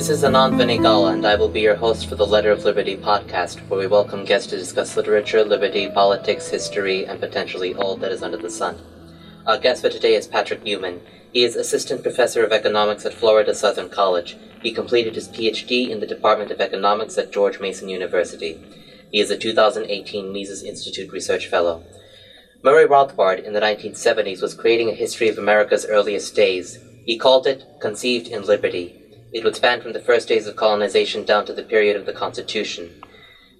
This is Anand Venigala, and I will be your host for the Letter of Liberty podcast, where we welcome guests to discuss literature, liberty, politics, history, and potentially all that is under the sun. Our guest for today is Patrick Newman. He is Assistant Professor of Economics at Florida Southern College. He completed his PhD in the Department of Economics at George Mason University. He is a 2018 Mises Institute Research Fellow. Murray Rothbard in the 1970s was creating a history of America's earliest days. He called it Conceived in Liberty. It would span from the first days of colonization down to the period of the Constitution.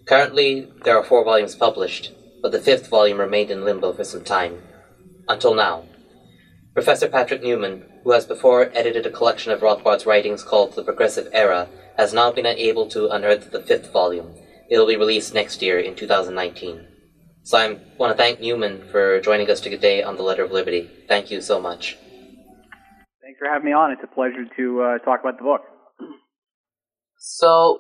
Currently, there are four volumes published, but the fifth volume remained in limbo for some time. Until now. Professor Patrick Newman, who has before edited a collection of Rothbard's writings called The Progressive Era, has now been able to unearth the fifth volume. It'll be released next year in 2019. So I want to thank Newman for joining us today on the Letter of Liberty. Thank you so much. Thanks for having me on. It's a pleasure to uh, talk about the book. So,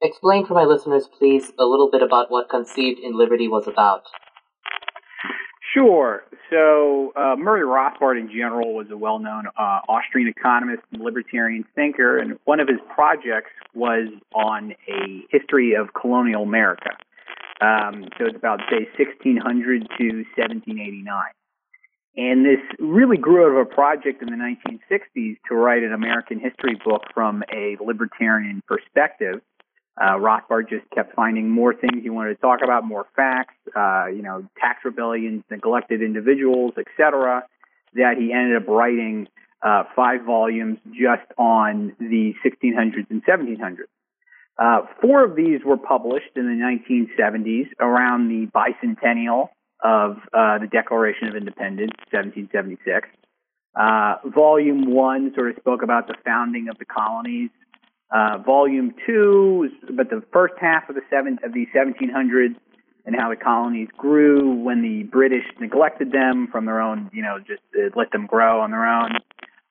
explain for my listeners, please, a little bit about what Conceived in Liberty was about. Sure. So, uh, Murray Rothbard in general was a well known uh, Austrian economist and libertarian thinker, and one of his projects was on a history of colonial America. Um, so, it's about, say, 1600 to 1789. And this really grew out of a project in the 1960s to write an American history book from a libertarian perspective. Uh, Rothbard just kept finding more things he wanted to talk about, more facts, uh, you know, tax rebellions, neglected individuals, etc. That he ended up writing uh, five volumes just on the 1600s and 1700s. Uh, four of these were published in the 1970s around the bicentennial of uh, the Declaration of Independence, 1776. Uh, volume one sort of spoke about the founding of the colonies. Uh, volume two was about the first half of the seven of the 1700s and how the colonies grew when the British neglected them from their own, you know, just uh, let them grow on their own.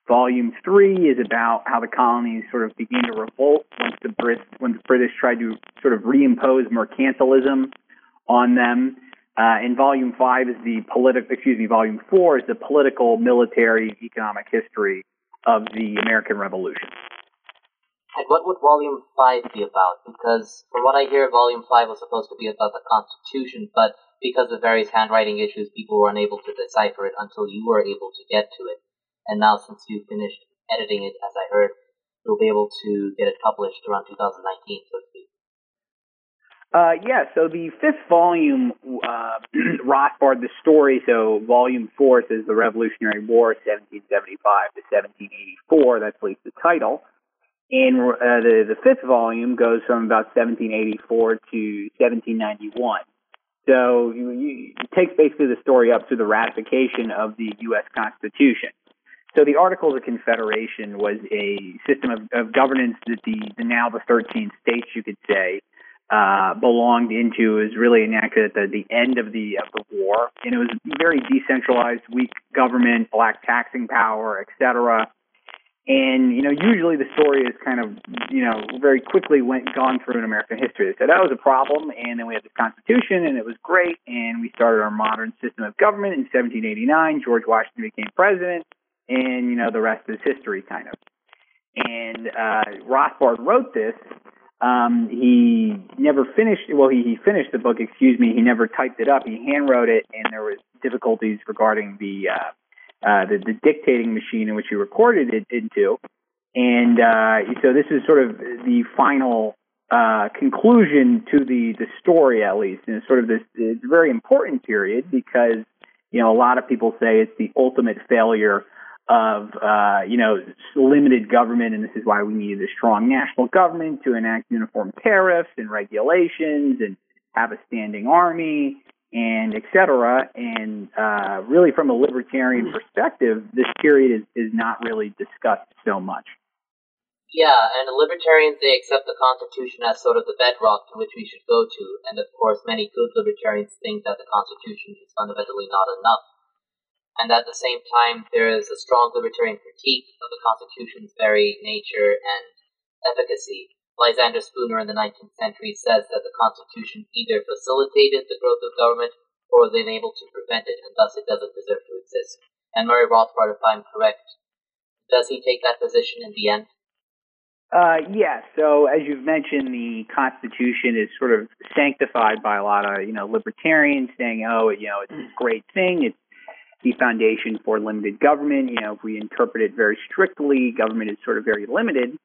Volume three is about how the colonies sort of began to revolt once the Brit when the British tried to sort of reimpose mercantilism on them. Uh, and volume five is the political, excuse me, volume four is the political, military, economic history of the American Revolution. And what would volume five be about? Because from what I hear, volume five was supposed to be about the Constitution, but because of various handwriting issues, people were unable to decipher it until you were able to get to it. And now, since you finished editing it, as I heard, you'll be able to get it published around 2019, so. Uh, yeah, so the fifth volume, uh, Rothbard, the story, so volume four says the Revolutionary War, 1775 to 1784, that's at least the title. And uh, the, the fifth volume goes from about 1784 to 1791. So you, you, it takes basically the story up to the ratification of the U.S. Constitution. So the Articles of Confederation was a system of, of governance that the, the now the 13 states, you could say, uh, belonged into is really enacted at the, the end of the of the war, and it was very decentralized, weak government, black taxing power, etc. And you know, usually the story is kind of you know very quickly went gone through in American history. They said that was a problem, and then we had the Constitution, and it was great, and we started our modern system of government in 1789. George Washington became president, and you know the rest is history, kind of. And uh, Rothbard wrote this um, he never finished. Well, he, he finished the book. Excuse me. He never typed it up. He handwrote it, and there was difficulties regarding the uh, uh, the, the dictating machine in which he recorded it into. And uh, so this is sort of the final uh, conclusion to the the story, at least, and it's sort of this. It's a very important period because you know a lot of people say it's the ultimate failure of uh, you know limited government, and this is why we needed a strong national government to enact uniform tariffs and regulations and have a standing army and et cetera. And uh, really, from a libertarian perspective, this period is, is not really discussed so much. Yeah, and libertarians they accept the Constitution as sort of the bedrock to which we should go to, and of course, many good libertarians think that the Constitution is fundamentally not enough and at the same time, there is a strong libertarian critique of the Constitution's very nature and efficacy. Lysander Spooner in the 19th century says that the Constitution either facilitated the growth of government or was unable to prevent it, and thus it doesn't deserve to exist. And Murray Rothbard, if I'm correct, does he take that position in the end? Uh, yeah. So as you've mentioned, the Constitution is sort of sanctified by a lot of you know libertarians saying, oh, you know, it's a great thing. It's the foundation for limited government. You know, if we interpret it very strictly, government is sort of very limited.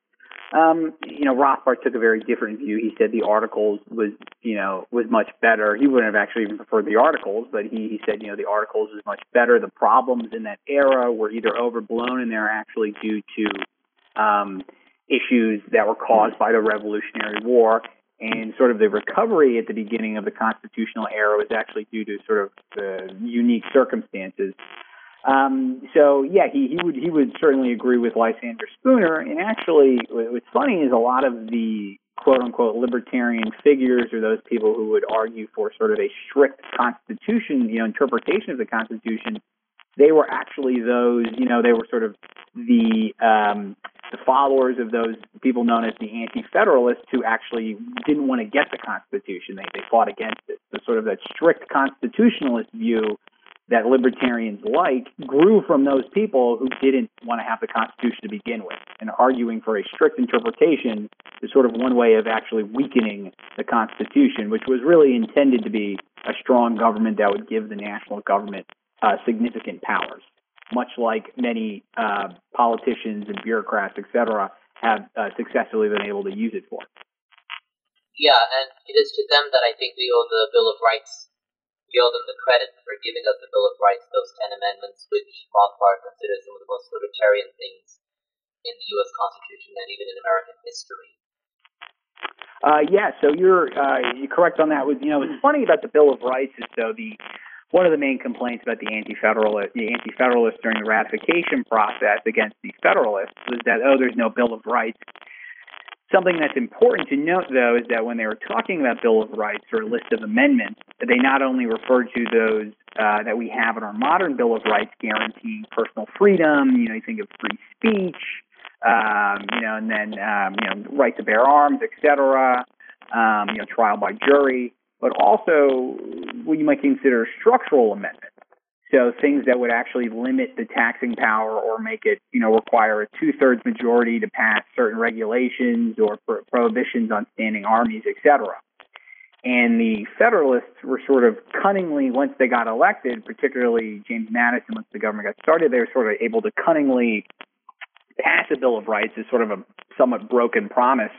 Um, you know, Rothbard took a very different view. He said the articles was, you know, was much better. He wouldn't have actually even preferred the articles, but he, he said, you know, the articles was much better. The problems in that era were either overblown and they're actually due to um, issues that were caused by the Revolutionary War. And sort of the recovery at the beginning of the constitutional era was actually due to sort of the unique circumstances um, so yeah, he, he would he would certainly agree with Lysander Spooner. And actually, what's funny is a lot of the quote unquote libertarian figures or those people who would argue for sort of a strict constitution, you know, interpretation of the Constitution, they were actually those, you know, they were sort of the um, the followers of those people known as the anti-federalists who actually didn't want to get the Constitution. They they fought against it. So sort of that strict constitutionalist view that libertarians like grew from those people who didn't want to have the Constitution to begin with. And arguing for a strict interpretation is sort of one way of actually weakening the Constitution, which was really intended to be a strong government that would give the national government uh, significant powers, much like many uh, politicians and bureaucrats, et cetera, have uh, successfully been able to use it for. Yeah, and it is to them that I think we owe the Bill of Rights we owe them the credit for giving us the Bill of Rights, those ten amendments, which Rothbard considers some of the most libertarian things in the U.S. Constitution and even in American history. Uh, yeah, so you're uh, you're correct on that. Was you know, what's funny about the Bill of Rights is though the one of the main complaints about the anti-federalists, the anti-federalists during the ratification process against the Federalists was that oh, there's no Bill of Rights. Something that's important to note, though, is that when they were talking about Bill of Rights or a list of amendments, they not only referred to those uh, that we have in our modern Bill of Rights guaranteeing personal freedom, you know, you think of free speech, um, you know, and then, um, you know, right to bear arms, et cetera, um, you know, trial by jury, but also what you might consider structural amendments. So things that would actually limit the taxing power or make it, you know, require a two-thirds majority to pass certain regulations or pro- prohibitions on standing armies, etc. And the Federalists were sort of cunningly, once they got elected, particularly James Madison, once the government got started, they were sort of able to cunningly pass a Bill of Rights as sort of a somewhat broken promise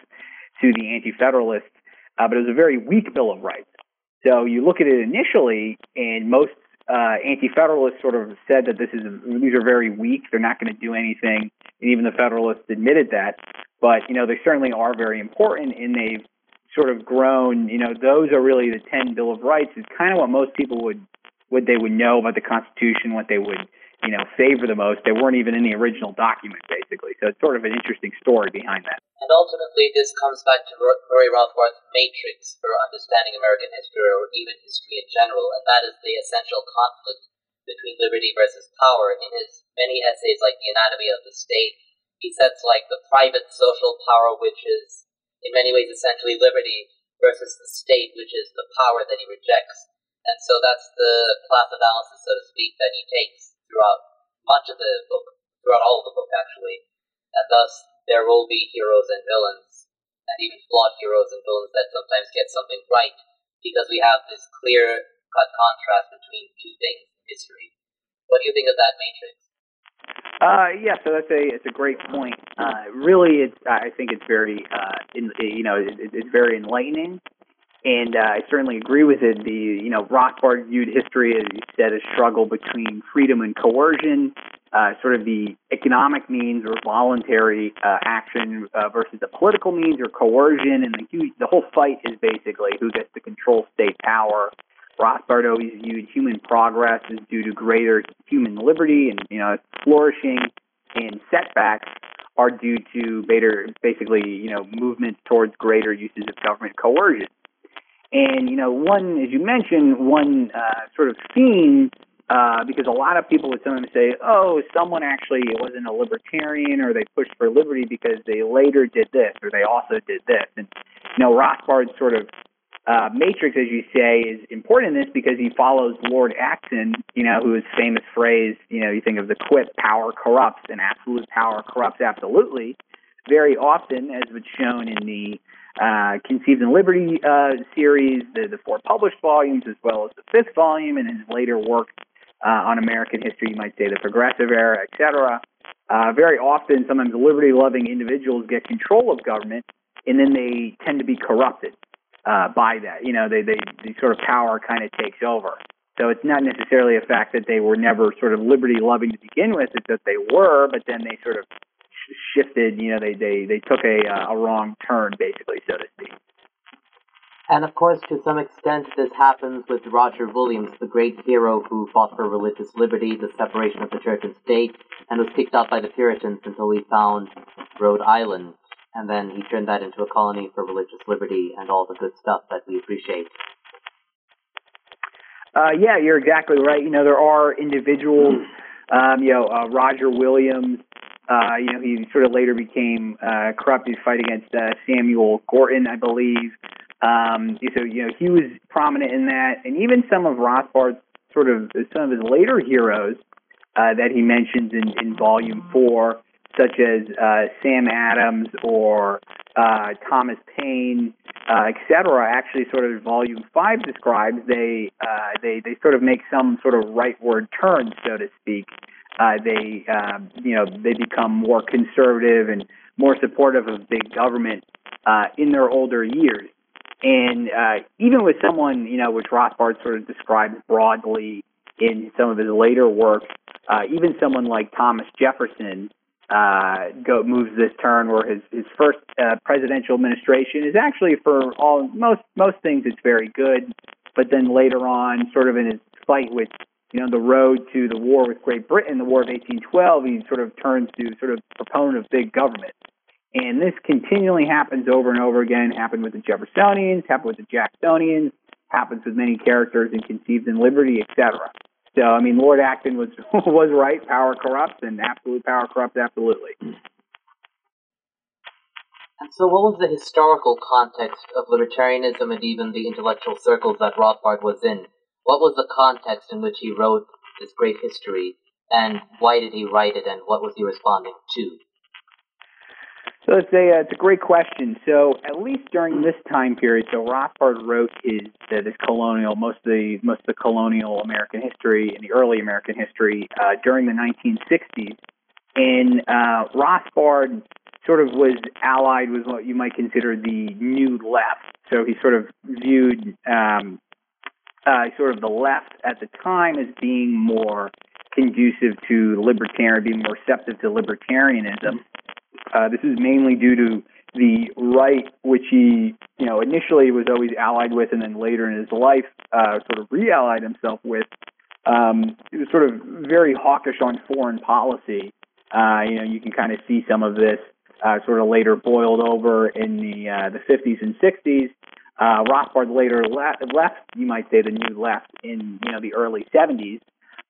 to the Anti-Federalists, uh, but it was a very weak Bill of Rights. So you look at it initially, and most uh, anti-federalists sort of said that this is these are very weak. They're not going to do anything, and even the Federalists admitted that. But you know, they certainly are very important, and they've sort of grown. You know, those are really the ten Bill of Rights. Is kind of what most people would what they would know about the Constitution, what they would you know favor the most. They weren't even in the original document, basically. So it's sort of an interesting story behind that. And ultimately, this comes back to Murray Rothbard's matrix for understanding American history or even history in general, and that is the essential conflict between liberty versus power. In his many essays, like The Anatomy of the State, he sets like the private social power, which is in many ways essentially liberty, versus the state, which is the power that he rejects. And so that's the class analysis, so to speak, that he takes throughout much of the book, throughout all of the book, actually. And thus, there will be heroes and villains, and even flawed heroes and villains that sometimes get something right, because we have this clear cut contrast between two things in history. What do you think of that matrix? Uh, yeah, so that's a it's a great point. Uh, really, it's I think it's very uh, in, you know it, it's very enlightening, and uh, I certainly agree with it. The you know Rothbard viewed history as you said a struggle between freedom and coercion, uh, sort of the economic means or voluntary uh, action uh, versus the political means or coercion, and the huge, the whole fight is basically who gets to control state power. Rothbard always viewed human progress as due to greater human liberty and you know flourishing, and setbacks are due to better, basically you know movements towards greater uses of government coercion. And you know, one as you mentioned, one uh, sort of theme uh, because a lot of people would sometimes say, oh, someone actually wasn't a libertarian or they pushed for liberty because they later did this or they also did this. And, you know, Rothbard's sort of uh, matrix, as you say, is important in this because he follows Lord Acton, you know, whose famous phrase, you know, you think of the quip, power corrupts and absolute power corrupts absolutely. very often, as was shown in the uh, Conceived in Liberty uh, series, the, the four published volumes, as well as the fifth volume, and his later work uh, on American history, you might say the Progressive Era, etc. Uh, very often, sometimes liberty-loving individuals get control of government, and then they tend to be corrupted uh, by that. You know, they, they, the sort of power kind of takes over. So it's not necessarily a fact that they were never sort of liberty loving to begin with. It's that they were, but then they sort of shifted. You know, they they they took a uh, a wrong turn, basically, so to speak. And of course, to some extent, this happens with Roger Williams, the great hero who fought for religious liberty, the separation of the church and state, and was kicked out by the Puritans until he found Rhode Island. And then he turned that into a colony for religious liberty and all the good stuff that we appreciate. Uh, yeah, you're exactly right. You know, there are individuals, um, you know, uh, Roger Williams, uh, you know, he sort of later became uh, corrupt. He fight against uh, Samuel Gorton, I believe. Um, so, you know, he was prominent in that. And even some of Rothbard's sort of, some of his later heroes uh, that he mentions in, in volume four, such as uh, Sam Adams or uh, Thomas Paine, uh, etc. Actually, sort of volume five describes they uh, they they sort of make some sort of rightward turn, so to speak. Uh, they um, you know they become more conservative and more supportive of big government uh, in their older years. And uh, even with someone, you know, which Rothbard sort of describes broadly in some of his later work, uh, even someone like Thomas Jefferson, uh, go moves this turn where his his first uh, presidential administration is actually for all most most things it's very good, but then later on, sort of in his fight with you know the road to the war with Great Britain, the War of 1812, he sort of turns to sort of proponent of big government. And this continually happens over and over again. Happened with the Jeffersonians, happened with the Jacksonians, happens with many characters in Conceived in Liberty, etc. So, I mean, Lord Acton was was right. Power corrupts, and absolute power corrupts absolutely. And so, what was the historical context of libertarianism and even the intellectual circles that Rothbard was in? What was the context in which he wrote this great history, and why did he write it, and what was he responding to? So it's a uh, it's a great question. So at least during this time period, so Rothbard wrote his uh, this colonial most of the most of the colonial American history and the early American history uh, during the 1960s, and uh, Rothbard sort of was allied with what you might consider the new left. So he sort of viewed um, uh, sort of the left at the time as being more conducive to libertarian, being more receptive to libertarianism. Uh, this is mainly due to the right, which he, you know, initially was always allied with, and then later in his life, uh, sort of re-allied himself with. Um, he was sort of very hawkish on foreign policy. Uh, you know, you can kind of see some of this uh, sort of later boiled over in the uh, the 50s and 60s. Uh, Rothbard later left, left, you might say, the new left in you know the early 70s.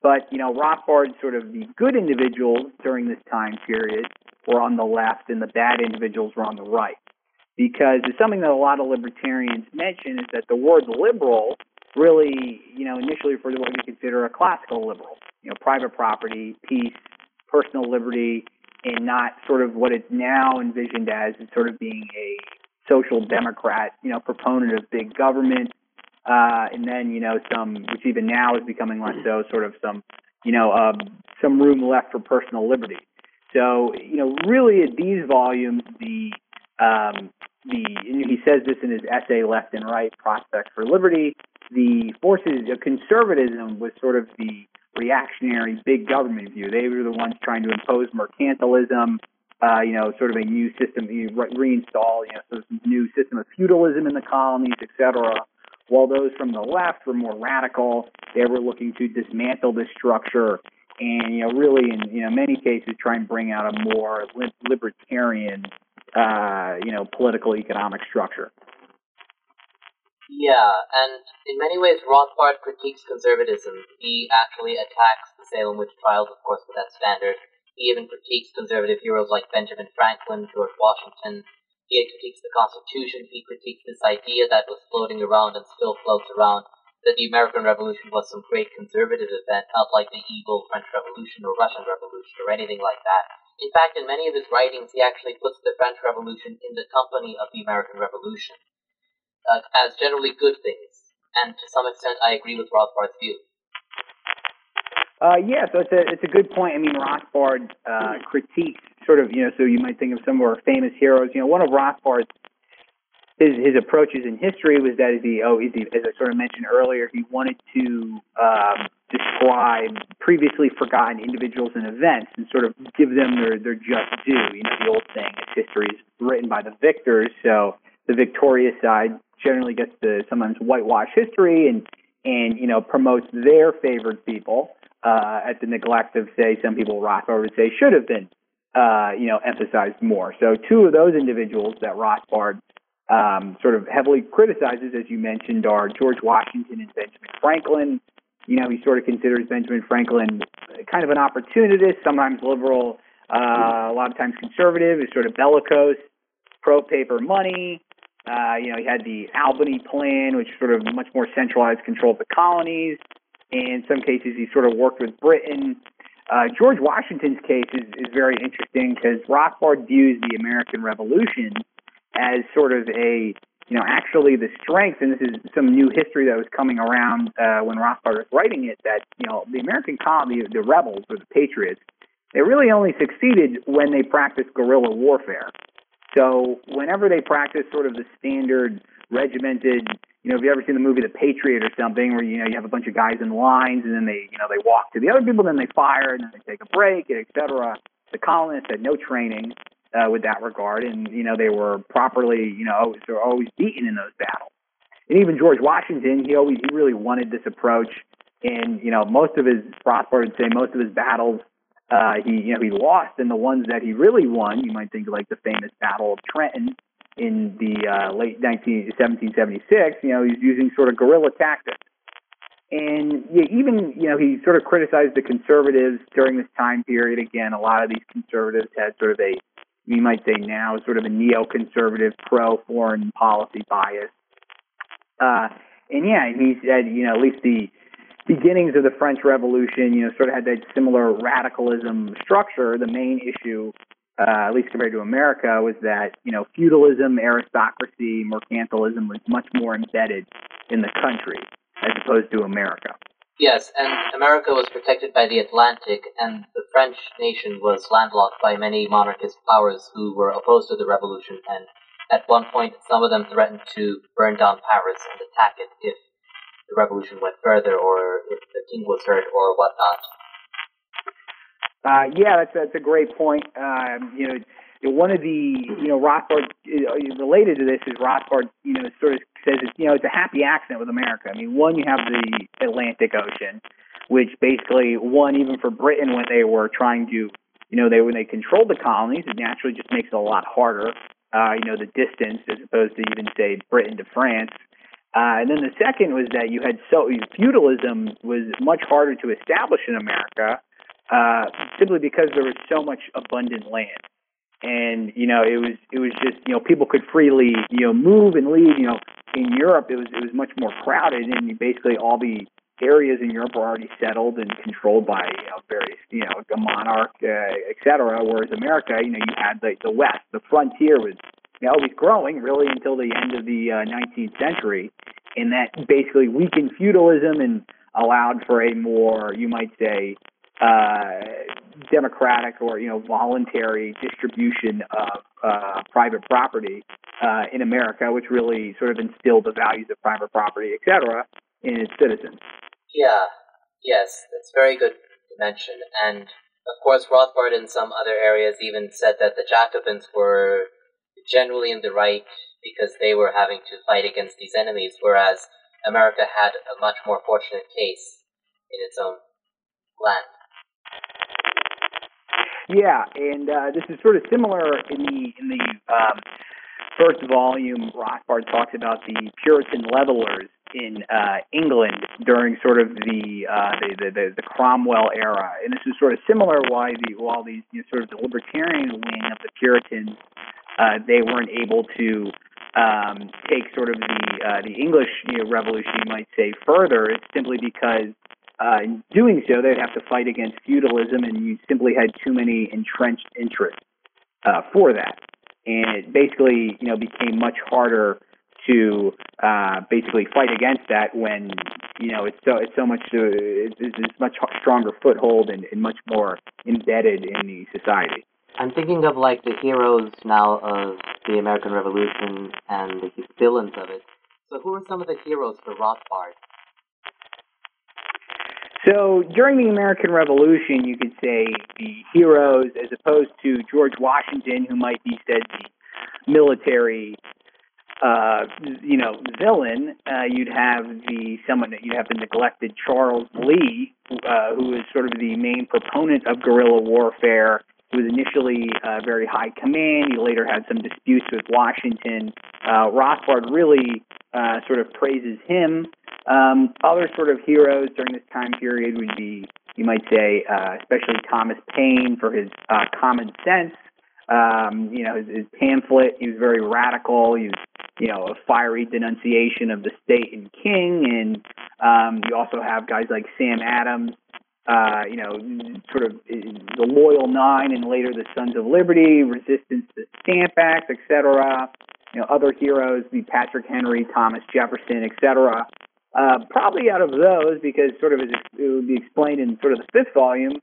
But you know, Rothbard, sort of the good individuals during this time period, were on the left and the bad individuals were on the right. Because it's something that a lot of libertarians mention is that the word liberal really, you know, initially refers to what we consider a classical liberal, you know, private property, peace, personal liberty, and not sort of what it's now envisioned as, as sort of being a social democrat, you know, proponent of big government, uh, and then you know some, which even now is becoming less so, sort of some, you know, um, some room left for personal liberty. So, you know, really at these volumes, the um, the he says this in his essay "Left and Right: Prospects for Liberty." The forces of conservatism was sort of the reactionary big government view. They were the ones trying to impose mercantilism, uh, you know, sort of a new system, you reinstall, you know, sort of new system of feudalism in the colonies, etc. While those from the left were more radical, they were looking to dismantle this structure and you know really in you know many cases try and bring out a more libertarian uh, you know political economic structure. Yeah, and in many ways, Rothbard critiques conservatism. He actually attacks the Salem witch trials, of course, with that standard. He even critiques conservative heroes like Benjamin Franklin, George Washington. He critiques the Constitution. He critiques this idea that was floating around and still floats around that the American Revolution was some great conservative event, not like the evil French Revolution or Russian Revolution or anything like that. In fact, in many of his writings, he actually puts the French Revolution in the company of the American Revolution uh, as generally good things. And to some extent, I agree with Rothbard's view. Uh, yeah, so it's a it's a good point. I mean, Rothbard uh, critiques sort of you know, so you might think of some of our famous heroes. You know, one of Rothbard's his his approaches in history was that he oh he, as I sort of mentioned earlier, he wanted to um, describe previously forgotten individuals and events and sort of give them their their just due. You know, the old saying that history is written by the victors, so the victorious side generally gets to sometimes whitewash history and and you know promotes their favored people uh, at the neglect of say some people Rothbard would say should have been uh, you know emphasized more. So two of those individuals that Rothbard um, sort of heavily criticizes, as you mentioned, are George Washington and Benjamin Franklin. You know, he sort of considers Benjamin Franklin kind of an opportunist, sometimes liberal, uh, a lot of times conservative, is sort of bellicose, pro paper money, uh, you know, he had the Albany Plan, which sort of much more centralized control of the colonies. In some cases, he sort of worked with Britain. Uh, George Washington's case is, is very interesting because Rothbard views the American Revolution as sort of a, you know, actually the strength, and this is some new history that was coming around uh, when Rothbard was writing it, that, you know, the American colony, the rebels or the patriots, they really only succeeded when they practiced guerrilla warfare. So whenever they practiced sort of the standard regimented, you know, have you ever seen the movie The Patriot or something where, you know, you have a bunch of guys in lines and then they, you know, they walk to the other people, then they fire and then they take a break, et cetera. The colonists had no training uh, with that regard and, you know, they were properly, you know, they were always beaten in those battles. And even George Washington, he always, he really wanted this approach. And, you know, most of his, Rothbard would say most of his battles uh, he, you know, he lost, and the ones that he really won, you might think like the famous Battle of Trenton in the uh, late 19, 1776. You know, he's using sort of guerrilla tactics. And yeah, even you know he sort of criticized the conservatives during this time period. Again, a lot of these conservatives had sort of a, you might say now, sort of a neoconservative, pro-foreign policy bias. Uh, and yeah, he said, you know, at least the beginnings of the French Revolution, you know, sort of had that similar radicalism structure. The main issue, uh, at least compared to America, was that you know feudalism, aristocracy, mercantilism was much more embedded in the country as opposed to America. Yes, and America was protected by the Atlantic, and the French nation was landlocked by many monarchist powers who were opposed to the revolution. And at one point, some of them threatened to burn down Paris and attack it if the revolution went further, or if the king was hurt, or whatnot. Uh, yeah, that's that's a great point. Um, you know, one of the you know Rothbard uh, related to this is Rothbard you know sort of says it's, you know it's a happy accident with America. I mean, one you have the Atlantic Ocean, which basically one even for Britain when they were trying to you know they when they controlled the colonies, it naturally just makes it a lot harder. Uh, you know, the distance as opposed to even say Britain to France uh, and then the second was that you had so feudalism was much harder to establish in America, uh, simply because there was so much abundant land, and you know it was it was just you know people could freely you know move and leave. You know in Europe it was it was much more crowded, and basically all the areas in Europe were already settled and controlled by you know various you know a monarch, uh, et cetera. Whereas America, you know, you had the the West, the frontier was you know, was growing really until the end of the uh, 19th century, and that basically weakened feudalism and allowed for a more, you might say, uh, democratic or you know voluntary distribution of uh, private property uh, in America, which really sort of instilled the values of private property, et cetera, in its citizens. Yeah, yes, that's very good to mention. And of course, Rothbard in some other areas even said that the Jacobins were generally in the right because they were having to fight against these enemies, whereas America had a much more fortunate case in its own land. Yeah, and uh, this is sort of similar in the in the um, first volume. Rothbard talks about the Puritan levelers in uh, England during sort of the, uh, the, the the Cromwell era, and this is sort of similar why the while these you know, sort of the libertarian wing of the Puritans uh, they weren't able to um, take sort of the uh, the English you know, Revolution, you might say, further. It's simply because uh, in doing so, they'd have to fight against feudalism, and you simply had too many entrenched interests uh, for that. And it basically, you know, became much harder to uh, basically fight against that when you know it's so it's so much uh, it's, it's much stronger foothold and, and much more embedded in the society. I'm thinking of like the heroes now of the American Revolution and the villains of it. So who are some of the heroes for Rothbard? So during the American Revolution, you could say the heroes, as opposed to George Washington, who might be said the military, uh, you know, villain. Uh, you'd have the someone that you have the neglected Charles Lee, uh, who is sort of the main proponent of guerrilla warfare. He was initially uh, very high command. He later had some disputes with Washington. Uh, Rothbard really uh, sort of praises him um, other sort of heroes during this time period would be, you might say, uh, especially Thomas Paine for his uh, common sense. Um, you know, his, his pamphlet, he was very radical. He was, you know, a fiery denunciation of the state and king. And um, you also have guys like Sam Adams, uh, you know, sort of the Loyal Nine and later the Sons of Liberty, resistance to the Stamp Act, etc. You know, other heroes, be Patrick Henry, Thomas Jefferson, etc. Uh, probably out of those, because sort of as it would be explained in sort of the fifth volume,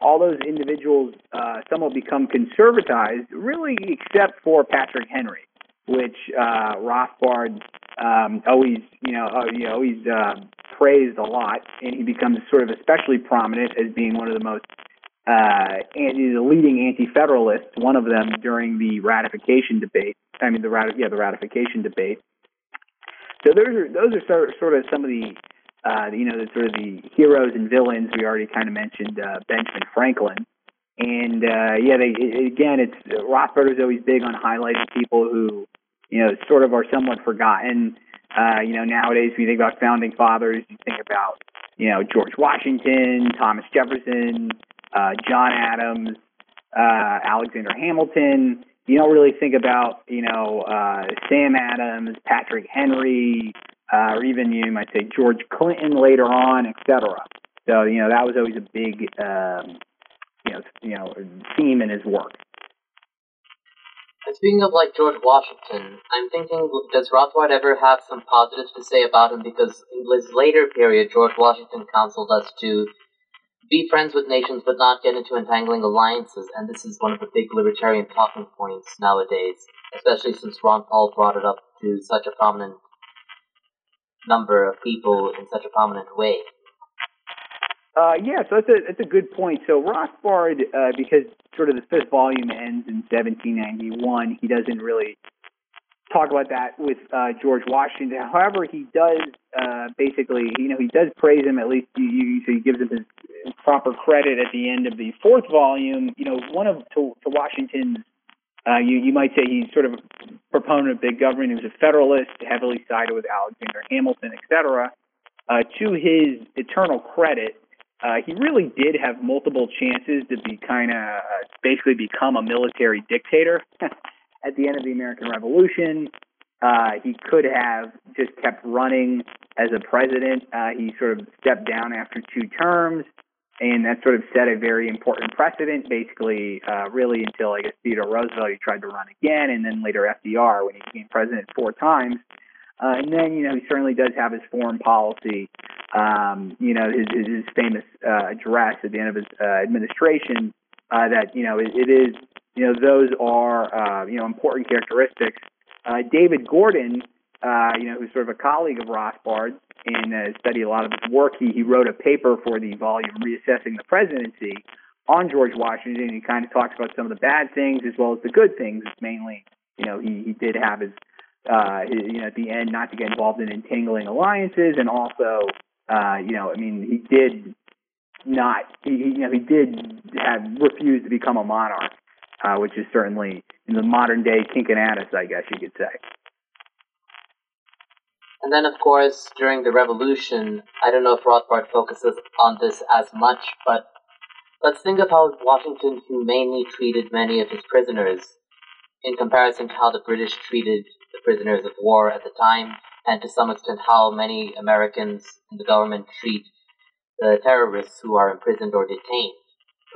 all those individuals uh, somewhat become conservatized, really, except for Patrick Henry, which uh, Rothbard um, always, you know, uh, you know, always uh, praised a lot, and he becomes sort of especially prominent as being one of the most uh, and the leading anti-federalists, one of them during the ratification debate. I mean, the rat- yeah, the ratification debate. So those are those are sort of some of the uh, you know the sort of the heroes and villains we already kind of mentioned uh, Benjamin Franklin, and uh, yeah, they again it's Rothbard is always big on highlighting people who you know sort of are somewhat forgotten. Uh, you know nowadays when you think about founding fathers, you think about you know George Washington, Thomas Jefferson, uh, John Adams, uh, Alexander Hamilton you don't really think about, you know, uh, Sam Adams, Patrick Henry, uh, or even you might say George Clinton later on, et cetera. So, you know, that was always a big, um, you know, you know, theme in his work. And speaking of like George Washington, I'm thinking, does Rothbard ever have some positives to say about him? Because in his later period, George Washington counseled us to be friends with nations but not get into entangling alliances, and this is one of the big libertarian talking points nowadays, especially since Ron Paul brought it up to such a prominent number of people in such a prominent way. Uh, yeah, so that's a that's a good point. So Rothbard, uh, because sort of the fifth volume ends in 1791, he doesn't really talk about that with uh, George Washington. However, he does uh, basically, you know, he does praise him. At least he, he gives him his proper credit at the end of the fourth volume. You know, one of to, to Washington's, uh, you you might say he's sort of a proponent of big government. He was a Federalist, heavily sided with Alexander Hamilton, etc. Uh, to his eternal credit, uh, he really did have multiple chances to be kind of uh, basically become a military dictator. at the end of the American Revolution. Uh, he could have just kept running as a president. Uh, he sort of stepped down after two terms, and that sort of set a very important precedent, basically, uh, really until I guess Theodore Roosevelt he tried to run again, and then later FDR when he became president four times. Uh, and then, you know, he certainly does have his foreign policy, um, you know, his, his famous uh, address at the end of his uh, administration uh, that, you know, it, it is you know, those are, uh, you know, important characteristics. Uh, David Gordon, uh, you know, who's sort of a colleague of Rothbard and uh, studied a lot of his work, he, he wrote a paper for the volume Reassessing the Presidency on George Washington. He kind of talks about some of the bad things as well as the good things. Mainly, you know, he, he did have his, uh, you know, at the end not to get involved in entangling alliances and also, uh, you know, I mean, he did not, he, you know, he did have refused to become a monarch uh, which is certainly in the modern day Cincinnatus, I guess you could say. And then, of course, during the Revolution, I don't know if Rothbard focuses on this as much, but let's think of how Washington humanely treated many of his prisoners in comparison to how the British treated the prisoners of war at the time, and to some extent how many Americans in the government treat the terrorists who are imprisoned or detained.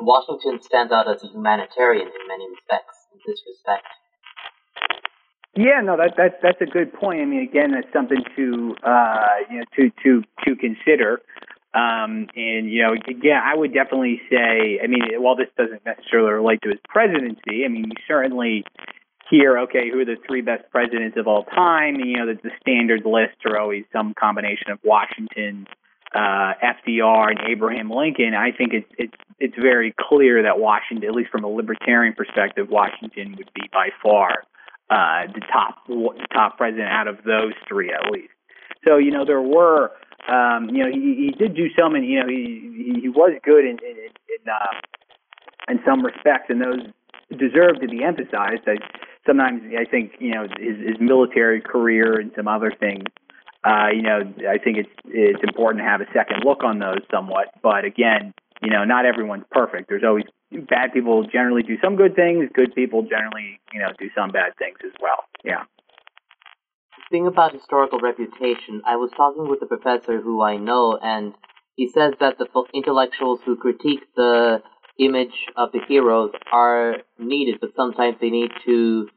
Washington stands out as a humanitarian in many respects. In this respect. Yeah, no, that that's that's a good point. I mean, again, that's something to uh, you know to to to consider. Um, and you know, yeah, I would definitely say. I mean, while this doesn't necessarily relate to his presidency, I mean, you certainly hear, okay, who are the three best presidents of all time? And, you know, the, the standard lists are always some combination of Washington, uh, FDR, and Abraham Lincoln. I think it's it's it's very clear that Washington, at least from a libertarian perspective, Washington would be by far uh, the top the top president out of those three, at least. So you know, there were um, you know, he, he did do some, and you know, he he was good in in, in, uh, in some respects, and those deserve to be emphasized. I, sometimes I think you know his, his military career and some other things. Uh, you know, I think it's it's important to have a second look on those somewhat. But again, you know, not everyone's perfect. There's always bad people generally do some good things. Good people generally, you know, do some bad things as well. Yeah thing about historical reputation, I was talking with a professor who I know, and he says that the intellectuals who critique the image of the heroes are needed, but sometimes they need to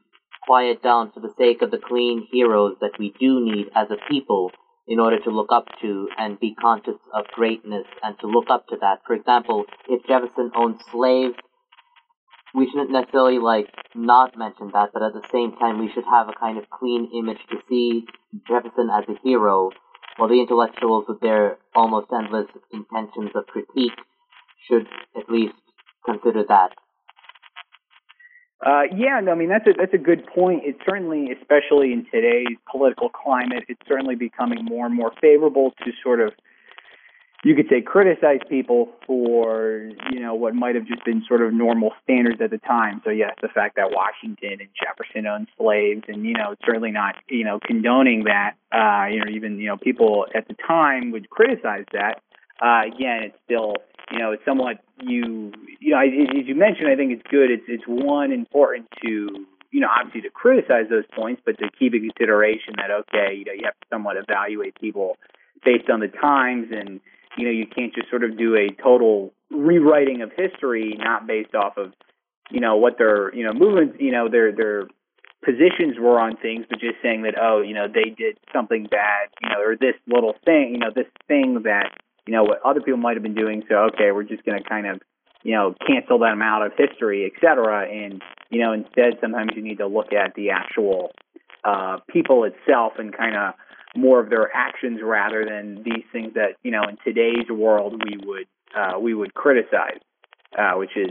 quiet down for the sake of the clean heroes that we do need as a people in order to look up to and be conscious of greatness and to look up to that. For example, if Jefferson owned slaves, we shouldn't necessarily like not mention that, but at the same time we should have a kind of clean image to see Jefferson as a hero, while the intellectuals with their almost endless intentions of critique should at least consider that. Uh, yeah, no, I mean that's a that's a good point. It's certainly, especially in today's political climate, it's certainly becoming more and more favorable to sort of you could say criticize people for you know what might have just been sort of normal standards at the time. So yes, the fact that Washington and Jefferson owned slaves, and you know certainly not you know condoning that. Uh, you know even you know people at the time would criticize that. Uh, again, it's still you know it's somewhat you you know as you mentioned. I think it's good. It's it's one important to you know obviously to criticize those points, but to keep in consideration that okay you know you have to somewhat evaluate people based on the times and you know, you can't just sort of do a total rewriting of history, not based off of, you know, what their, you know, movements, you know, their their positions were on things, but just saying that, oh, you know, they did something bad, you know, or this little thing, you know, this thing that, you know, what other people might have been doing. So, okay, we're just going to kind of, you know, cancel them out of history, et cetera. And, you know, instead, sometimes you need to look at the actual uh, people itself and kind of more of their actions rather than these things that you know in today's world we would uh, we would criticize, uh, which is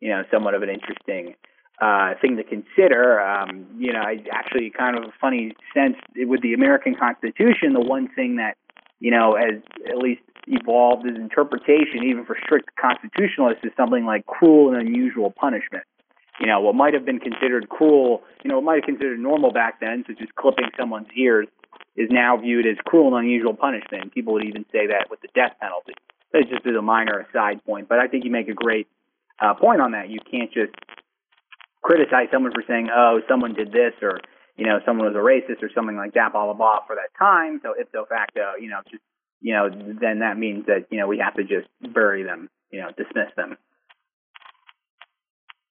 you know somewhat of an interesting uh, thing to consider. Um, you know, I actually kind of a funny sense with the American Constitution. The one thing that you know has at least evolved as interpretation, even for strict constitutionalists, is something like cruel and unusual punishment. You know, what might have been considered cruel, you know, what might have considered normal back then, such as clipping someone's ears, is now viewed as cruel and unusual punishment. People would even say that with the death penalty. That's just as a minor aside point, but I think you make a great uh, point on that. You can't just criticize someone for saying, "Oh, someone did this," or you know, someone was a racist or something like that, blah blah blah, for that time. So ipso facto, you know, just you know, then that means that you know we have to just bury them, you know, dismiss them.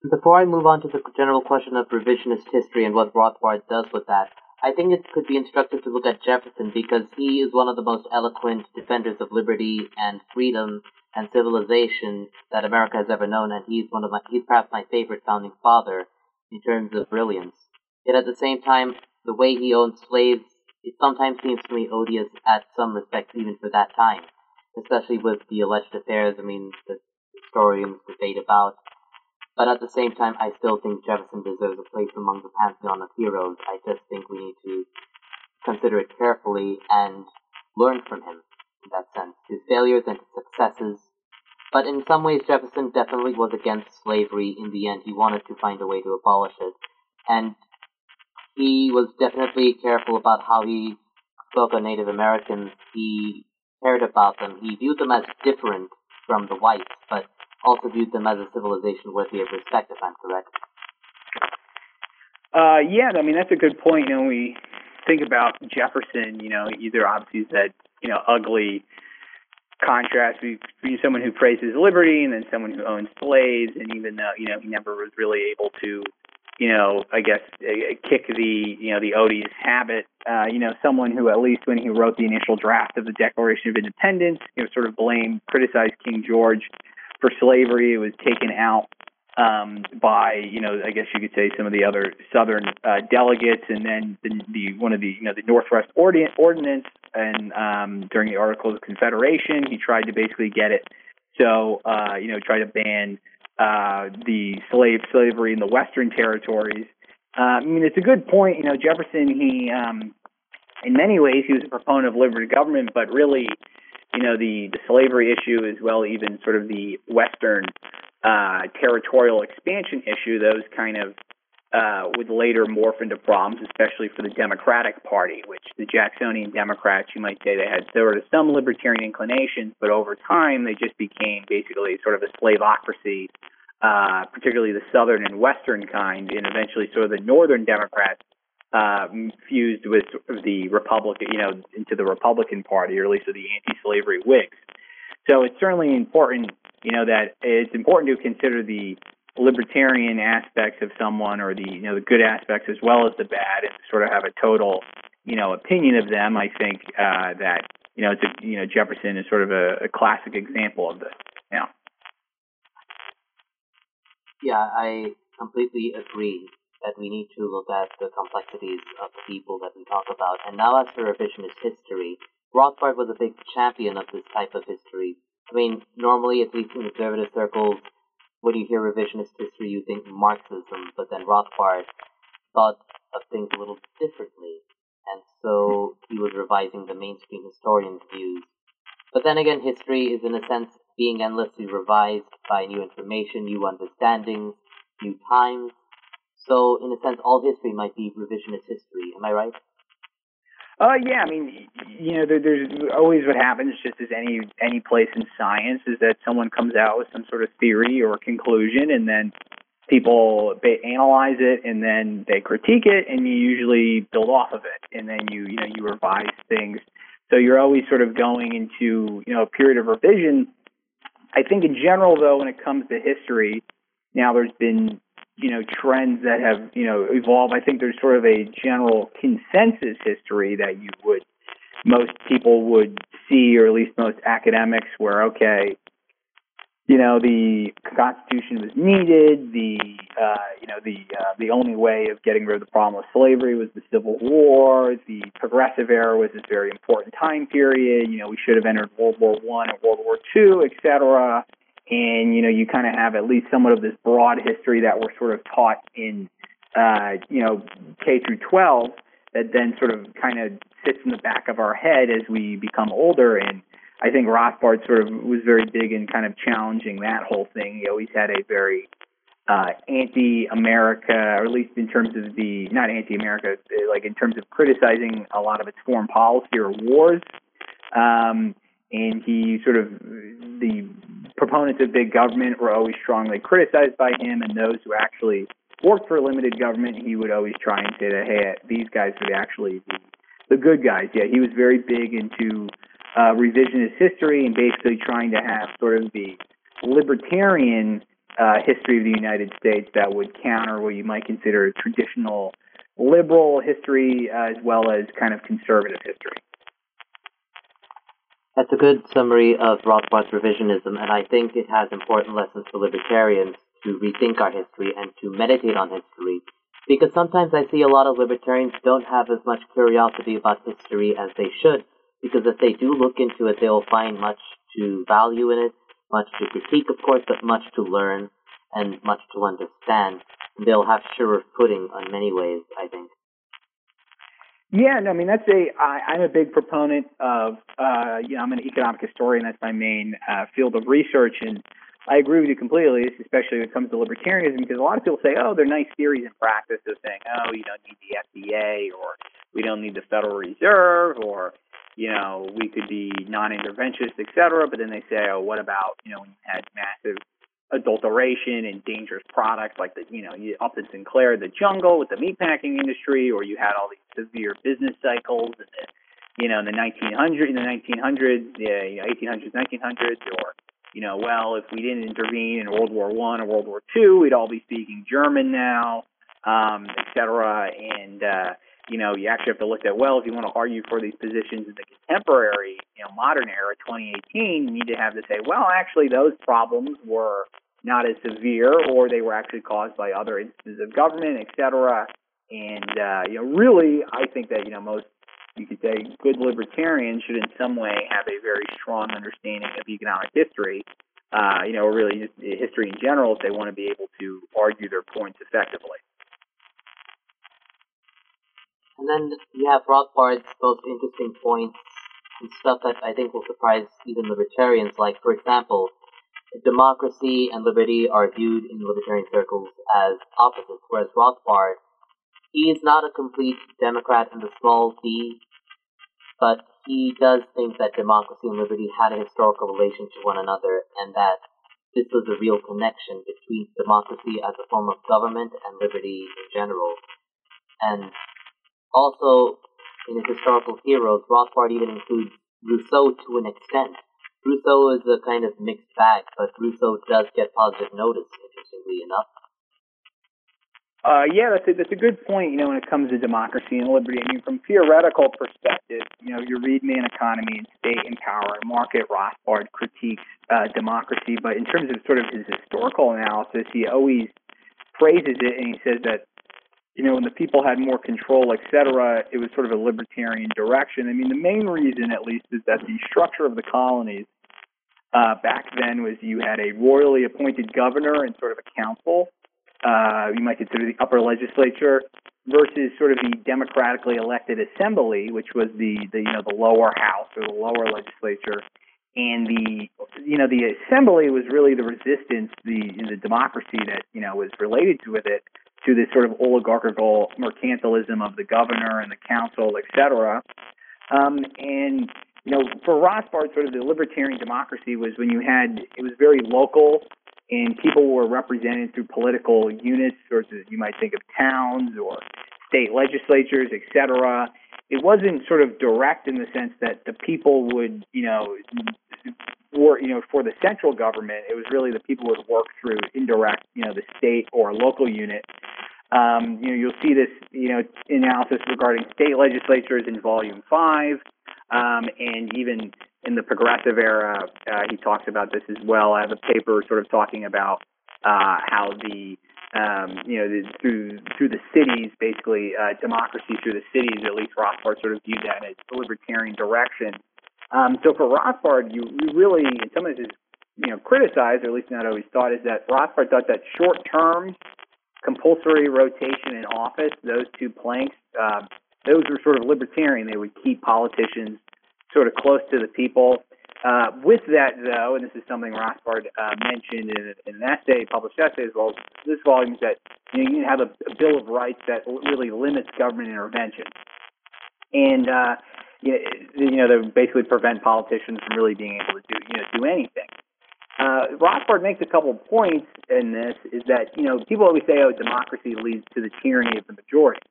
Before I move on to the general question of revisionist history and what Rothbard does with that, I think it could be instructive to look at Jefferson because he is one of the most eloquent defenders of liberty and freedom and civilization that America has ever known, and he's one of my he's perhaps my favorite founding father in terms of brilliance. Yet at the same time, the way he owned slaves it sometimes seems to me odious at some respects even for that time, especially with the alleged affairs. I mean, the historians debate about but at the same time, I still think Jefferson deserves a place among the pantheon of heroes. I just think we need to consider it carefully and learn from him in that sense, his failures and his successes. But in some ways, Jefferson definitely was against slavery in the end. He wanted to find a way to abolish it. And he was definitely careful about how he spoke of Native Americans. He cared about them. He viewed them as different from the whites, but also viewed them as a civilization worthy of respect, if I'm correct. Uh, yeah, I mean that's a good point. You know, we think about Jefferson. You know, either obviously that you know ugly contrast between someone who praises liberty and then someone who owns slaves, and even though you know he never was really able to, you know, I guess uh, kick the you know the odious habit, uh, you know, someone who at least when he wrote the initial draft of the Declaration of Independence, you know, sort of blamed, criticized King George for slavery. It was taken out um, by you know I guess you could say some of the other Southern uh, delegates, and then the, the one of the you know the Northwest Ordinance, and um, during the Articles of Confederation, he tried to basically get it so uh, you know try to ban uh, the slave slavery in the Western territories. Uh, I mean, it's a good point. You know, Jefferson he um, in many ways he was a proponent of liberty government, but really. You know the the slavery issue as well, even sort of the Western uh, territorial expansion issue, those kind of uh, would later morph into problems, especially for the Democratic Party, which the Jacksonian Democrats, you might say, they had sort of some libertarian inclinations, but over time they just became basically sort of a slaveocracy, uh, particularly the Southern and Western kind, and eventually sort of the Northern Democrats uh, fused with the Republican, you know, into the Republican Party, or at least the anti-slavery Whigs. So it's certainly important, you know, that it's important to consider the libertarian aspects of someone or the you know the good aspects as well as the bad and sort of have a total you know opinion of them i think uh that you know it's a, you know jefferson is sort of a, a classic example of this yeah yeah i completely agree that we need to look at the complexities of the people that we talk about and now as for revisionist history Rothbard was a big champion of this type of history. I mean, normally, at least in conservative circles, when you hear revisionist history, you think Marxism, but then Rothbard thought of things a little differently, and so he was revising the mainstream historian's views. But then again, history is in a sense being endlessly revised by new information, new understandings, new times. So, in a sense, all history might be revisionist history. Am I right? Uh, yeah, I mean, you know, there, there's always what happens, just as any any place in science, is that someone comes out with some sort of theory or conclusion, and then people analyze it, and then they critique it, and you usually build off of it, and then you you know you revise things. So you're always sort of going into you know a period of revision. I think in general, though, when it comes to history, now there's been you know trends that have you know evolved. I think there's sort of a general consensus history that you would most people would see, or at least most academics, where okay, you know the Constitution was needed. The uh, you know the uh, the only way of getting rid of the problem of slavery was the Civil War. The Progressive Era was this very important time period. You know we should have entered World War One and World War Two, etc and you know you kind of have at least somewhat of this broad history that we're sort of taught in uh, you know K through 12 that then sort of kind of sits in the back of our head as we become older and I think Rothbard sort of was very big in kind of challenging that whole thing. He always had a very uh, anti-America, or at least in terms of the not anti-America, like in terms of criticizing a lot of its foreign policy or wars. Um, and he sort of the proponents of big government were always strongly criticized by him, and those who actually worked for limited government, he would always try and say that hey, these guys would actually be the good guys. Yeah, he was very big into uh, revisionist history and basically trying to have sort of the libertarian uh, history of the United States that would counter what you might consider traditional liberal history uh, as well as kind of conservative history. That's a good summary of Rothbard's revisionism, and I think it has important lessons for libertarians to rethink our history and to meditate on history. Because sometimes I see a lot of libertarians don't have as much curiosity about history as they should, because if they do look into it, they will find much to value in it, much to critique, of course, but much to learn and much to understand. And they'll have surer footing on many ways, I think. Yeah, no, I mean that's a. I, I'm a big proponent of. Uh, you know, I'm an economic historian. That's my main uh, field of research, and I agree with you completely, especially when it comes to libertarianism, because a lot of people say, "Oh, they're nice theories in practice." They're saying, "Oh, you don't need the FDA, or we don't need the Federal Reserve, or you know, we could be non-interventionist, et cetera." But then they say, "Oh, what about you know when you had massive adulteration and dangerous products like the you know you Upton Sinclair the jungle with the meatpacking industry or you had all these severe business cycles and the you know, in the 1900s, in the 1900s, yeah, you know, 1800s, 1900s, or you know, well, if we didn't intervene in World War One or World War Two, we'd all be speaking German now, um, et cetera. And uh, you know, you actually have to look at well, if you want to argue for these positions in the contemporary, you know, modern era, 2018, you need to have to say, well, actually, those problems were not as severe, or they were actually caused by other instances of government, et cetera. And uh, you know, really, I think that you know most you could say good libertarians should in some way have a very strong understanding of economic history, uh, you know, or really just history in general if they want to be able to argue their points effectively. And then you have Rothbard's most interesting points and stuff that I think will surprise even libertarians, like, for example, democracy and liberty are viewed in libertarian circles as opposites, whereas Rothbard he is not a complete Democrat in the small d, but he does think that democracy and liberty had a historical relation to one another and that this was a real connection between democracy as a form of government and liberty in general. And also, in his historical heroes, Rothbard even includes Rousseau to an extent. Rousseau is a kind of mixed bag, but Rousseau does get positive notice, interestingly enough. Uh, yeah, that's a, that's a good point. You know, when it comes to democracy and liberty, I mean, from theoretical perspective, you know, you read Man Economy and State and Power and Market. Rothbard critiques uh, democracy, but in terms of sort of his historical analysis, he always praises it and he says that you know, when the people had more control, et cetera, it was sort of a libertarian direction. I mean, the main reason, at least, is that the structure of the colonies uh, back then was you had a royally appointed governor and sort of a council uh, you might consider the upper legislature versus sort of the democratically elected assembly, which was the, the you know the lower house or the lower legislature, and the you know the assembly was really the resistance, the the democracy that you know was related to with it to this sort of oligarchical mercantilism of the governor and the council, et cetera. Um, and you know, for Rothbard, sort of the libertarian democracy was when you had it was very local and people were represented through political units, or you might think of towns or state legislatures, et cetera. It wasn't sort of direct in the sense that the people would, you know, for you know for the central government. It was really the people would work through indirect, you know, the state or local unit. Um, you know, you'll see this, you know, analysis regarding state legislatures in Volume Five, um, and even in the progressive era, uh, he talks about this as well. I have a paper sort of talking about uh, how the um, you know the, through through the cities, basically uh, democracy through the cities. At least Rothbard sort of viewed that as a libertarian direction. Um, so for Rothbard, you, you really, in some ways, is you know criticized, or at least not always thought, is that Rothbard thought that short term compulsory rotation in office, those two planks, uh, those were sort of libertarian. They would keep politicians sort of close to the people. Uh, with that, though, and this is something Rothbard uh, mentioned in, in, an essay, published essay as well, this volume is that you, know, you have a, a, Bill of Rights that really limits government intervention. And, uh, you, you know, they basically prevent politicians from really being able to do, you know, do anything. Uh, Rothbard makes a couple of points in this is that, you know, people always say, oh, democracy leads to the tyranny of the majority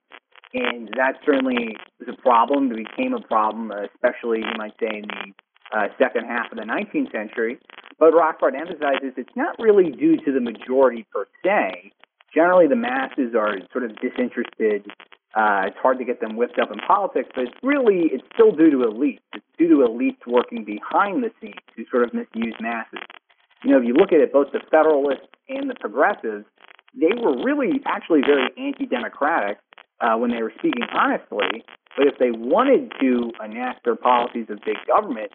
and that certainly was a problem. It became a problem, especially you might say in the uh, second half of the 19th century. But Rothbard emphasizes it's not really due to the majority per se. Generally, the masses are sort of disinterested. Uh, it's hard to get them whipped up in politics, but it's really it's still due to elites. It's due to elites working behind the scenes who sort of misuse masses. You know, if you look at it, both the Federalists and the Progressives, they were really actually very anti-democratic uh, when they were speaking honestly. But if they wanted to enact their policies of big government,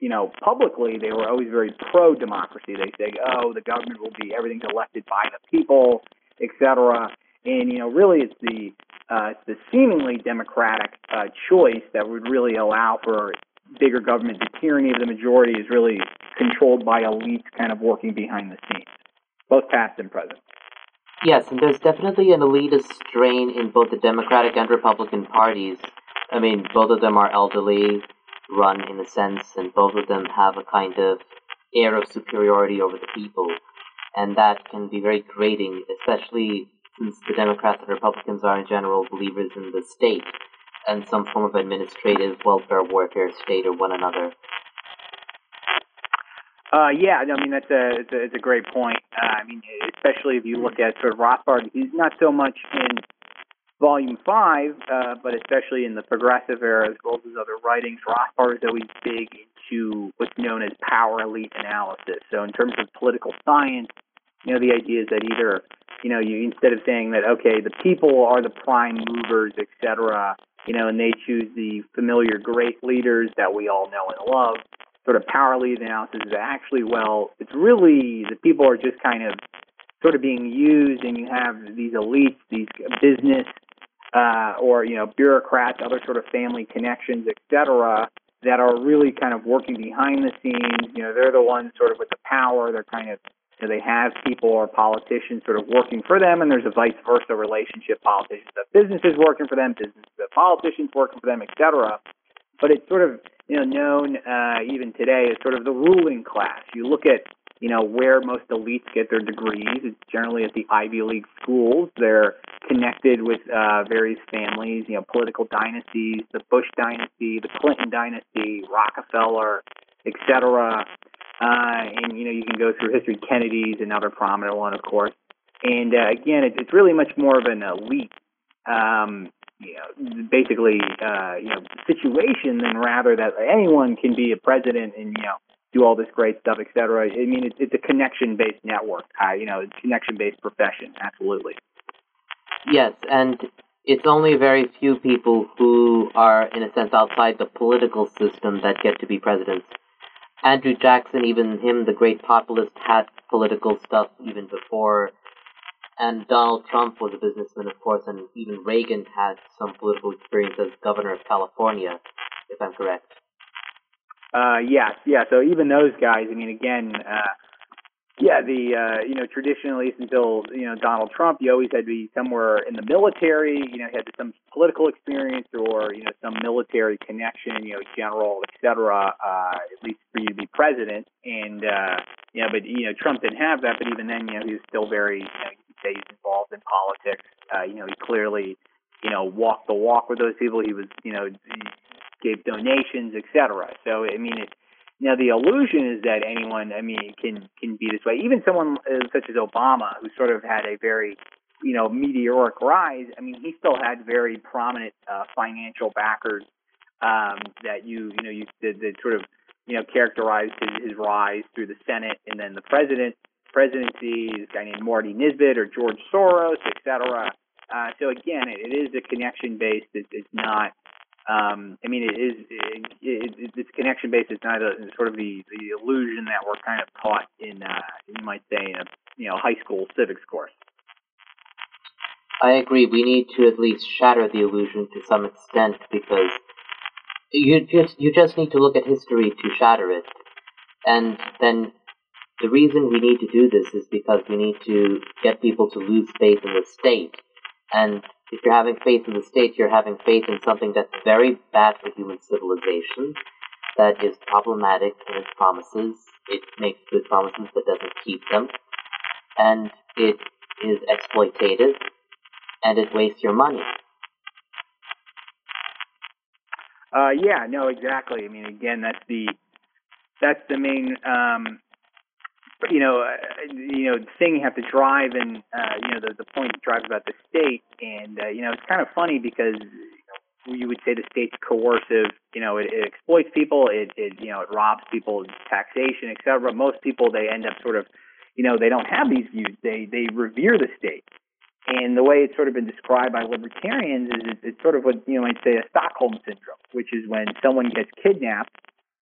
you know, publicly they were always very pro democracy. They say, oh, the government will be everything's elected by the people, etc. And you know, really, it's the uh, the seemingly democratic uh, choice that would really allow for bigger government. The tyranny of the majority is really controlled by elites, kind of working behind the scenes, both past and present. Yes, and there's definitely an elitist strain in both the Democratic and Republican parties. I mean, both of them are elderly, run in a sense, and both of them have a kind of air of superiority over the people. And that can be very grating, especially since the Democrats and Republicans are in general believers in the state. and some form of administrative welfare warfare state or one another? Uh, yeah, I mean that's a it's a, it's a great point. Uh, I mean, especially if you look at sort of Rothbard, he's not so much in Volume Five, uh, but especially in the Progressive era as well as his other writings. Rothbard is always big into what's known as power elite analysis. So in terms of political science, you know, the idea is that either you know you instead of saying that okay, the people are the prime movers, etc. You know, and they choose the familiar great leaders that we all know and love sort of power elite analysis is actually, well, it's really the people are just kind of sort of being used, and you have these elites, these business uh, or you know bureaucrats, other sort of family connections, et cetera, that are really kind of working behind the scenes. You know, they're the ones sort of with the power. They're kind of you know, they have people or politicians sort of working for them, and there's a vice versa relationship. Politicians have businesses working for them, businesses have politicians working for them, et cetera. But it's sort of you know, known uh, even today as sort of the ruling class. You look at, you know, where most elites get their degrees. It's generally at the Ivy League schools. They're connected with uh, various families, you know, political dynasties, the Bush dynasty, the Clinton dynasty, Rockefeller, etc. Uh, and you know, you can go through history. Kennedy's another prominent one, of course. And uh, again, it, it's really much more of an elite um, you know, basically, uh, you know, situation than rather that anyone can be a president and, you know, do all this great stuff, et cetera. I mean, it's, it's a connection-based network, uh, you know, connection-based profession, absolutely. Yes, and it's only very few people who are, in a sense, outside the political system that get to be presidents. Andrew Jackson, even him, the great populist, had political stuff even before and Donald Trump was a businessman, of course, and even Reagan had some political experience as governor of California, if I'm correct. Uh, yes, yeah. So even those guys, I mean, again, uh, yeah, the uh, you know traditionally until you know Donald Trump, you always had to be somewhere in the military. You know, had some political experience or you know some military connection, you know, general, et cetera, uh, at least for you to be president. And uh, you know, but you know Trump didn't have that. But even then, you know, he was still very you know, say he's involved in politics. Uh, you know, he clearly, you know, walked the walk with those people. He was, you know, he gave donations, etc. So I mean, it, know, the illusion is that anyone, I mean, can can be this way. Even someone uh, such as Obama, who sort of had a very you know, meteoric rise. I mean, he still had very prominent uh, financial backers um, that you, you know, you that sort of, you know, characterized his, his rise through the Senate and then the president presidency, this guy named Marty Nesbitt or George Soros, et cetera. Uh, so again, it, it is a connection based. It, it's not. Um, I mean, it is. It, it, it's connection based. It's not a, sort of the the illusion that we're kind of taught in, uh, you might say, in a you know high school civics course. I agree. We need to at least shatter the illusion to some extent because you just you just need to look at history to shatter it, and then the reason we need to do this is because we need to get people to lose faith in the state. And if you're having faith in the state, you're having faith in something that's very bad for human civilization, that is problematic in its promises. It makes good promises but doesn't keep them. And it is exploitative, and it wastes your money. Uh, yeah, no, exactly. I mean, again, that's the that's the main um, you know, uh, you know, thing you have to drive, and uh, you know, the the point to drive about the state, and uh, you know, it's kind of funny because you, know, you would say the state's coercive. You know, it, it exploits people, it, it you know, it robs people, taxation, et cetera. Most people they end up sort of, you know, they don't have these views. They they revere the state. And the way it's sort of been described by libertarians is it's, it's sort of what you know might say a Stockholm syndrome, which is when someone gets kidnapped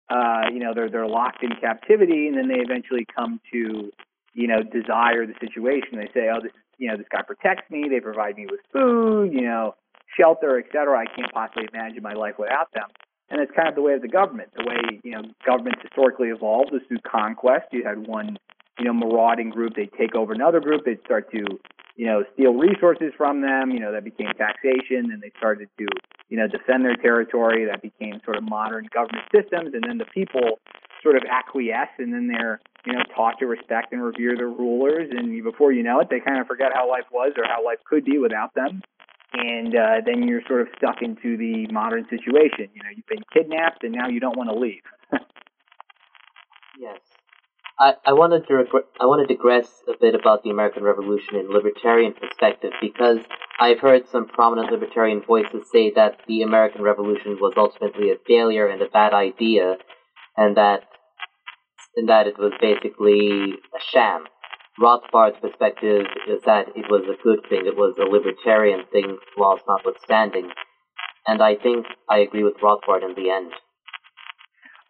uh, you know, they're they're locked in captivity, and then they eventually come to, you know, desire the situation. They say, oh, this, you know, this guy protects me. They provide me with food, you know, shelter, etc. I can't possibly imagine my life without them. And it's kind of the way of the government. The way you know governments historically evolved was through conquest. You had one, you know, marauding group. They take over another group. They'd start to you know, steal resources from them. You know, that became taxation, and they started to, you know, defend their territory. That became sort of modern government systems, and then the people sort of acquiesce, and then they're, you know, taught to respect and revere their rulers. And before you know it, they kind of forget how life was or how life could be without them. and uh, then you're sort of stuck into the modern situation. You know, you've been kidnapped, and now you don't want to leave. yes. I, I wanted to reg- I want to digress a bit about the American Revolution in libertarian perspective because I've heard some prominent libertarian voices say that the American Revolution was ultimately a failure and a bad idea, and that and that it was basically a sham. Rothbard's perspective is that it was a good thing, it was a libertarian thing, whilst notwithstanding. And I think I agree with Rothbard in the end.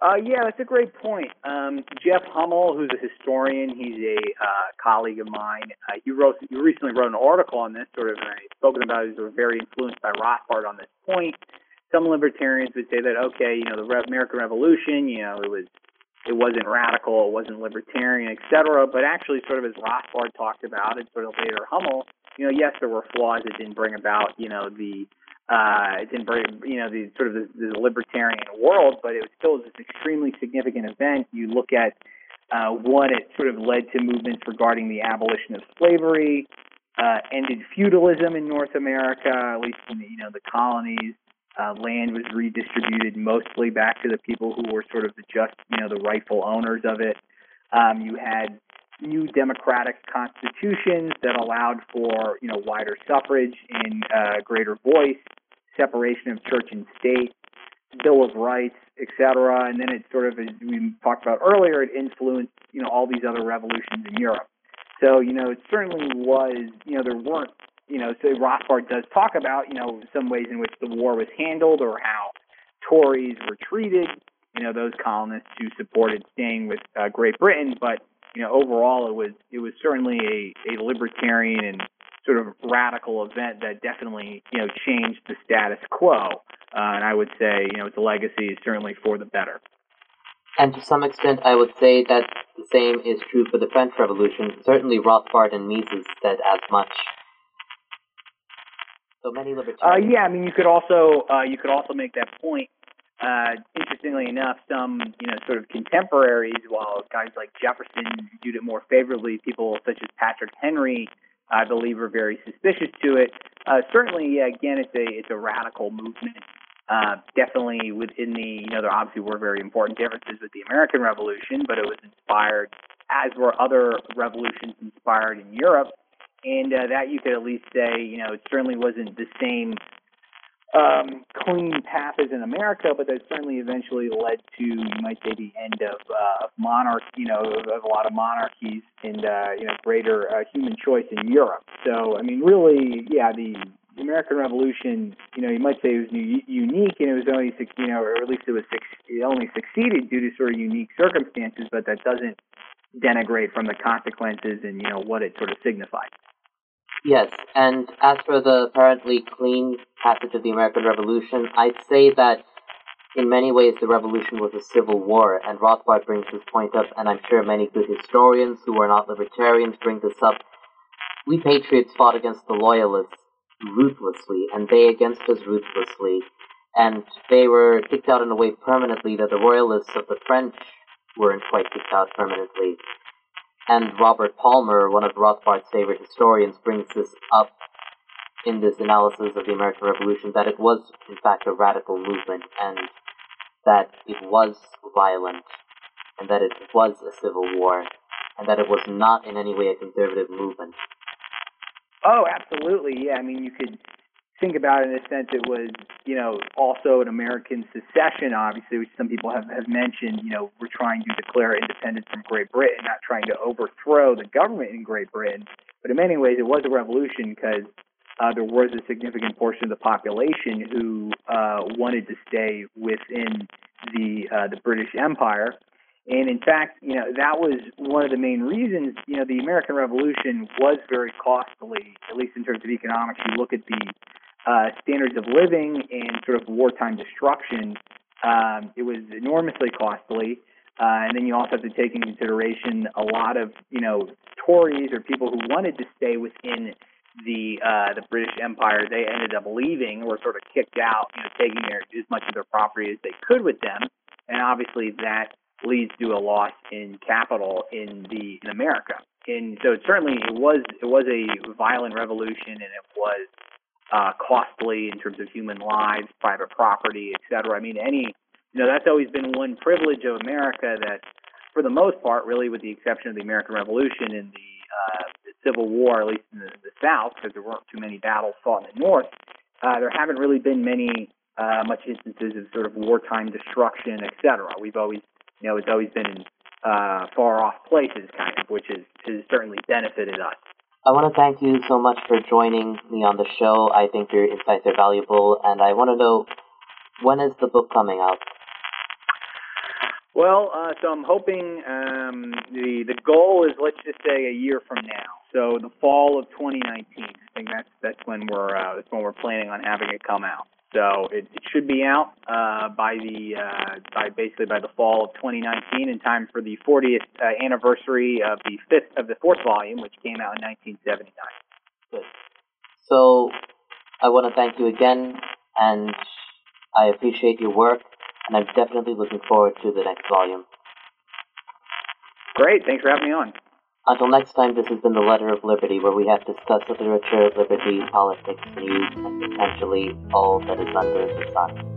Uh, yeah, that's a great point. Um, Jeff Hummel, who's a historian, he's a uh, colleague of mine. Uh, he wrote, he recently wrote an article on this, sort of, and I've spoken about it. He was very influenced by Rothbard on this point. Some libertarians would say that, okay, you know, the Re- American Revolution, you know, it was it wasn't radical, it wasn't libertarian, etc. But actually, sort of as Rothbard talked about, and sort of later Hummel, you know, yes, there were flaws. It didn't bring about, you know, the uh, it didn't bring, you know, the sort of the, the libertarian world, but it was still this extremely significant event. You look at uh, one, it sort of led to movements regarding the abolition of slavery, uh, ended feudalism in North America, at least in the, you know the colonies. Uh, land was redistributed mostly back to the people who were sort of the just, you know, the rightful owners of it. Um, you had new democratic constitutions that allowed for, you know, wider suffrage and uh, greater voice, separation of church and state, Bill of Rights, etc. And then it sort of, as we talked about earlier, it influenced, you know, all these other revolutions in Europe. So, you know, it certainly was, you know, there weren't you know, so Rothbard does talk about, you know, some ways in which the war was handled or how Tories were treated, you know, those colonists who supported staying with uh, Great Britain. But, you know, overall it was, it was certainly a, a libertarian and sort of radical event that definitely, you know, changed the status quo. Uh, and I would say, you know, its legacy is certainly for the better. And to some extent, I would say that the same is true for the French Revolution. Certainly, Rothbard and Mises said as much. So many libertarians. Uh, yeah, I mean, you could also uh, you could also make that point. Uh, interestingly enough, some you know sort of contemporaries, while guys like Jefferson viewed it more favorably, people such as Patrick Henry, I believe, are very suspicious to it. Uh, certainly, again, it's a it's a radical movement. Uh, definitely within the you know there obviously were very important differences with the American Revolution, but it was inspired, as were other revolutions inspired in Europe and uh, that you could at least say, you know, it certainly wasn't the same um, clean path in America, but that certainly eventually led to, you might say, the end of uh, monarch, you know, of, a lot of monarchies and uh, you know greater uh, human choice in Europe. So, I mean, really, yeah, the American Revolution, you know, you might say it was u- unique, and it was only, you know, or at least it was it only succeeded due to sort of unique circumstances, but that doesn't denigrate from the consequences and you know what it sort of signified. Yes, and as for the apparently clean passage of the American Revolution, I'd say that in many ways the revolution was a civil war, and Rothbard brings this point up, and I'm sure many good historians who are not libertarians bring this up. We patriots fought against the loyalists ruthlessly, and they against us ruthlessly, and they were kicked out in a way permanently that the royalists of the French weren't quite kicked out permanently. And Robert Palmer, one of Rothbard's favorite historians, brings this up in this analysis of the American Revolution that it was, in fact, a radical movement and that it was violent and that it was a civil war and that it was not in any way a conservative movement. Oh, absolutely. Yeah, I mean, you could think about it in a sense, it was, you know, also an American secession, obviously, which some people have, have mentioned, you know, we're trying to declare independence from Great Britain, not trying to overthrow the government in Great Britain. But in many ways, it was a revolution because uh, there was a significant portion of the population who uh, wanted to stay within the uh, the British Empire. And in fact, you know, that was one of the main reasons, you know, the American Revolution was very costly, at least in terms of economics. You look at the uh, standards of living and sort of wartime destruction, um, it was enormously costly. Uh, and then you also have to take into consideration a lot of, you know, Tories or people who wanted to stay within the uh, the British Empire. They ended up leaving or sort of kicked out, you know, taking their as much of their property as they could with them. And obviously that leads to a loss in capital in the in America. And so it certainly it was it was a violent revolution and it was uh, costly in terms of human lives, private property, et cetera. I mean, any, you know, that's always been one privilege of America that, for the most part, really, with the exception of the American Revolution and the, uh, the Civil War, at least in the, the South, because there weren't too many battles fought in the North, uh, there haven't really been many, uh, much instances of sort of wartime destruction, et cetera. We've always, you know, it's always been in uh, far off places, kind of, which has, has certainly benefited us. I want to thank you so much for joining me on the show. I think your insights are valuable, and I want to know when is the book coming out? Well, uh, so I'm hoping um, the the goal is let's just say a year from now. So the fall of 2019. I think that's that's when we're uh, that's when we're planning on having it come out. So it, it should be out uh, by the uh, by basically by the fall of 2019 in time for the 40th uh, anniversary of the fifth of the fourth volume, which came out in 1979. Good. So I want to thank you again, and I appreciate your work, and I'm definitely looking forward to the next volume. Great. Thanks for having me on. Until next time, this has been the Letter of Liberty, where we have discussed literature, liberty, politics, news, and potentially all that is under the sun.